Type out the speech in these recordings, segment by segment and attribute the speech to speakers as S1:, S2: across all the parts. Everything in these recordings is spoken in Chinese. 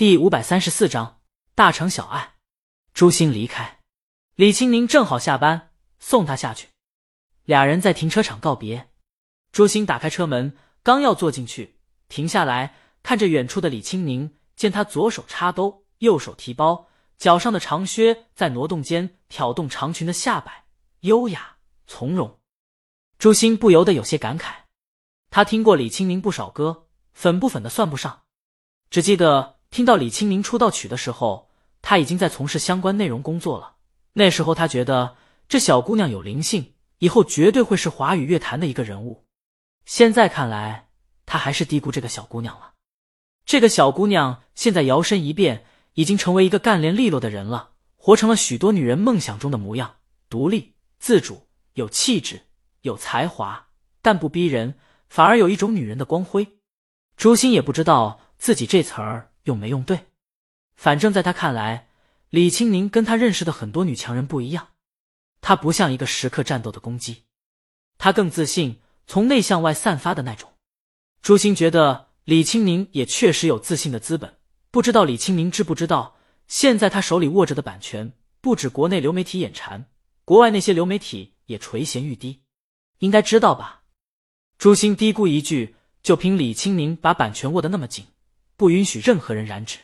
S1: 第五百三十四章大城小爱。朱星离开，李青宁正好下班，送他下去。俩人在停车场告别。朱星打开车门，刚要坐进去，停下来看着远处的李青宁，见他左手插兜，右手提包，脚上的长靴在挪动间挑动长裙的下摆，优雅从容。朱星不由得有些感慨。他听过李青宁不少歌，粉不粉的算不上，只记得听到李青宁出道曲的时候，他已经在从事相关内容工作了。那时候他觉得这小姑娘有灵性，以后绝对会是华语乐坛的一个人物。现在看来，他还是低估这个小姑娘了。这个小姑娘现在摇身一变，已经成为一个干练利落的人了，活成了许多女人梦想中的模样：独立、自主、有气质。有才华，但不逼人，反而有一种女人的光辉。朱星也不知道自己这词儿用没用对，反正在他看来，李青宁跟他认识的很多女强人不一样。她不像一个时刻战斗的公鸡，她更自信，从内向外散发的那种。朱星觉得李青宁也确实有自信的资本。不知道李青宁知不知道，现在他手里握着的版权，不止国内流媒体眼馋，国外那些流媒体也垂涎欲滴。应该知道吧？朱星嘀咕一句，就凭李青宁把版权握得那么紧，不允许任何人染指。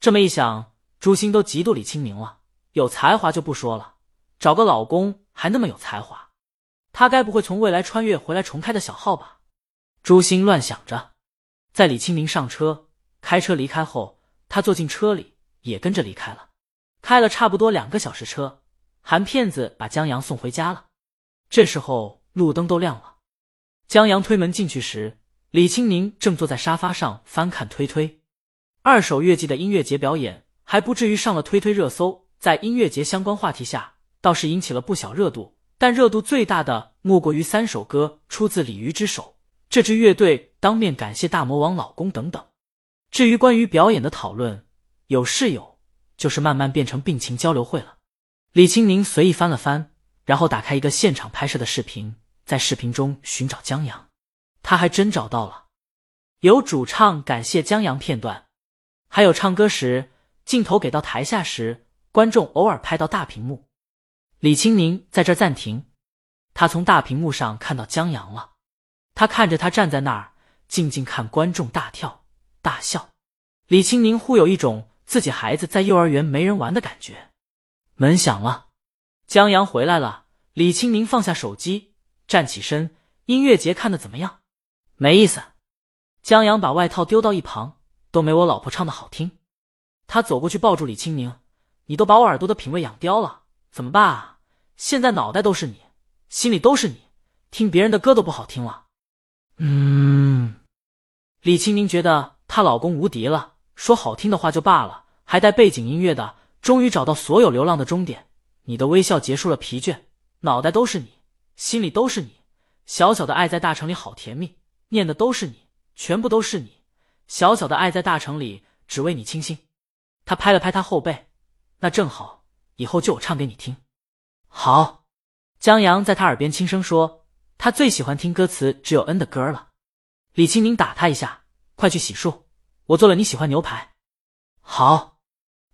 S1: 这么一想，朱星都嫉妒李清明了。有才华就不说了，找个老公还那么有才华，他该不会从未来穿越回来重开的小号吧？朱星乱想着。在李清明上车开车离开后，他坐进车里也跟着离开了。开了差不多两个小时车，韩骗子把江阳送回家了。这时候。路灯都亮了，江阳推门进去时，李青宁正坐在沙发上翻看推推。二手乐季的音乐节表演还不至于上了推推热搜，在音乐节相关话题下，倒是引起了不小热度。但热度最大的莫过于三首歌出自鲤鱼之手，这支乐队当面感谢大魔王老公等等。至于关于表演的讨论，有是有，就是慢慢变成病情交流会了。李青宁随意翻了翻，然后打开一个现场拍摄的视频。在视频中寻找江阳，他还真找到了，有主唱感谢江阳片段，还有唱歌时镜头给到台下时，观众偶尔拍到大屏幕。李青宁在这暂停，他从大屏幕上看到江阳了，他看着他站在那儿，静静看观众大跳大笑。李青宁忽有一种自己孩子在幼儿园没人玩的感觉。门响了，江阳回来了。李青宁放下手机。站起身，音乐节看的怎么样？没意思。江阳把外套丢到一旁，都没我老婆唱的好听。他走过去抱住李青宁：“你都把我耳朵的品味养刁了，怎么办啊？现在脑袋都是你，心里都是你，听别人的歌都不好听了。”嗯。李青宁觉得她老公无敌了，说好听的话就罢了，还带背景音乐的，终于找到所有流浪的终点。你的微笑结束了疲倦，脑袋都是你。心里都是你，小小的爱在大城里好甜蜜，念的都是你，全部都是你，小小的爱在大城里只为你倾心。他拍了拍他后背，那正好，以后就我唱给你听。好，江阳在他耳边轻声说，他最喜欢听歌词只有 N 的歌了。李青宁打他一下，快去洗漱，我做了你喜欢牛排。好，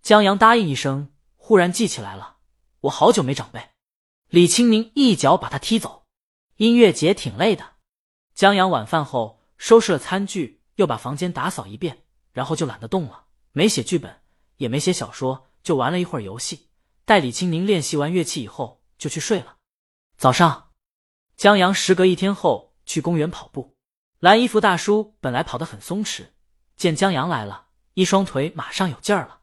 S1: 江阳答应一声，忽然记起来了，我好久没长辈。李青宁一脚把他踢走。音乐节挺累的。江阳晚饭后收拾了餐具，又把房间打扫一遍，然后就懒得动了，没写剧本，也没写小说，就玩了一会儿游戏。待李青宁练习完乐器以后，就去睡了。早上，江阳时隔一天后去公园跑步。蓝衣服大叔本来跑得很松弛，见江阳来了，一双腿马上有劲儿了。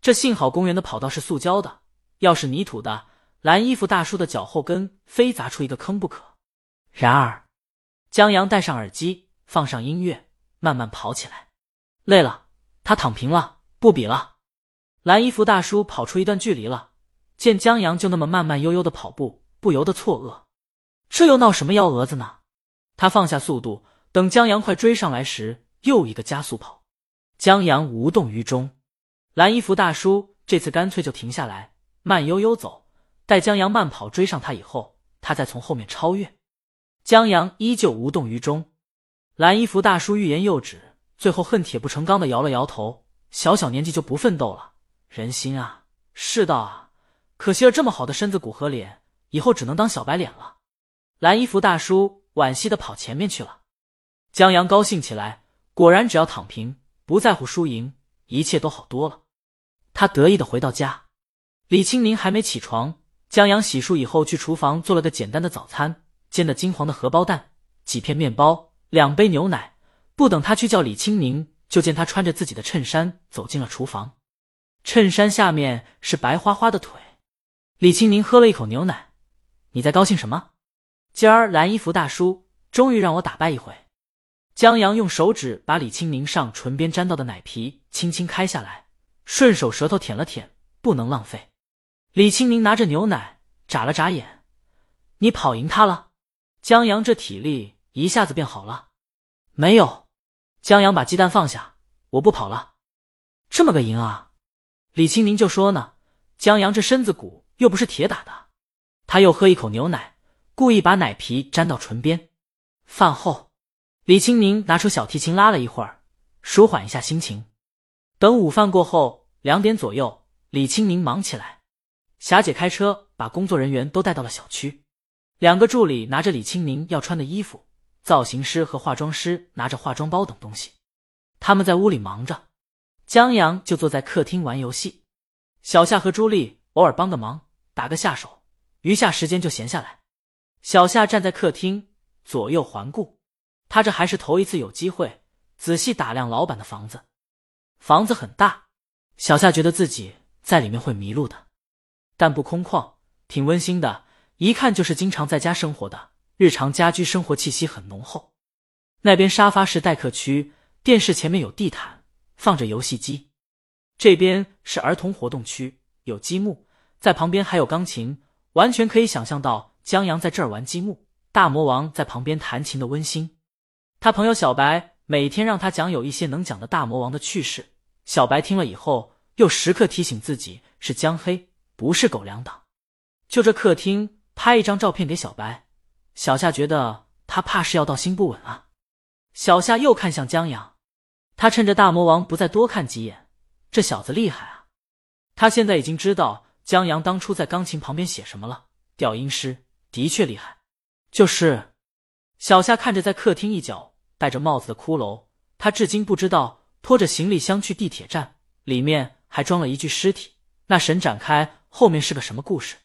S1: 这幸好公园的跑道是塑胶的，要是泥土的。蓝衣服大叔的脚后跟非砸出一个坑不可。然而，江阳戴上耳机，放上音乐，慢慢跑起来。累了，他躺平了，不比了。蓝衣服大叔跑出一段距离了，见江阳就那么慢慢悠悠的跑步，不由得错愕：这又闹什么幺蛾子呢？他放下速度，等江阳快追上来时，又一个加速跑。江阳无动于衷。蓝衣服大叔这次干脆就停下来，慢悠悠走。待江阳慢跑追上他以后，他再从后面超越。江阳依旧无动于衷。蓝衣服大叔欲言又止，最后恨铁不成钢的摇了摇头，小小年纪就不奋斗了，人心啊，世道啊，可惜了这么好的身子骨和脸，以后只能当小白脸了。蓝衣服大叔惋惜的跑前面去了。江阳高兴起来，果然只要躺平，不在乎输赢，一切都好多了。他得意的回到家，李青宁还没起床。江阳洗漱以后，去厨房做了个简单的早餐，煎的金黄的荷包蛋，几片面包，两杯牛奶。不等他去叫李青宁，就见他穿着自己的衬衫走进了厨房，衬衫下面是白花花的腿。李青宁喝了一口牛奶：“你在高兴什么？今儿蓝衣服大叔终于让我打败一回。”江阳用手指把李青宁上唇边沾到的奶皮轻轻开下来，顺手舌头舔了舔，不能浪费。李青宁拿着牛奶眨了眨眼：“你跑赢他了？”江阳这体力一下子变好了。没有。江阳把鸡蛋放下：“我不跑了。”这么个赢啊！李青宁就说呢。江阳这身子骨又不是铁打的。他又喝一口牛奶，故意把奶皮粘到唇边。饭后，李青宁拿出小提琴拉了一会儿，舒缓一下心情。等午饭过后，两点左右，李青宁忙起来。霞姐开车把工作人员都带到了小区，两个助理拿着李清明要穿的衣服，造型师和化妆师拿着化妆包等东西。他们在屋里忙着，江阳就坐在客厅玩游戏。小夏和朱莉偶尔帮个忙，打个下手，余下时间就闲下来。小夏站在客厅左右环顾，他这还是头一次有机会仔细打量老板的房子。房子很大，小夏觉得自己在里面会迷路的。但不空旷，挺温馨的，一看就是经常在家生活的，日常家居生活气息很浓厚。那边沙发是待客区，电视前面有地毯，放着游戏机。这边是儿童活动区，有积木，在旁边还有钢琴，完全可以想象到江阳在这儿玩积木，大魔王在旁边弹琴的温馨。他朋友小白每天让他讲有一些能讲的大魔王的趣事，小白听了以后又时刻提醒自己是江黑。不是狗粮党，就这客厅拍一张照片给小白。小夏觉得他怕是要到心不稳啊。小夏又看向江阳，他趁着大魔王不再多看几眼，这小子厉害啊！他现在已经知道江阳当初在钢琴旁边写什么了。调音师的确厉害，就是小夏看着在客厅一角戴着帽子的骷髅，他至今不知道拖着行李箱去地铁站，里面还装了一具尸体。那神展开。后面是个什么故事？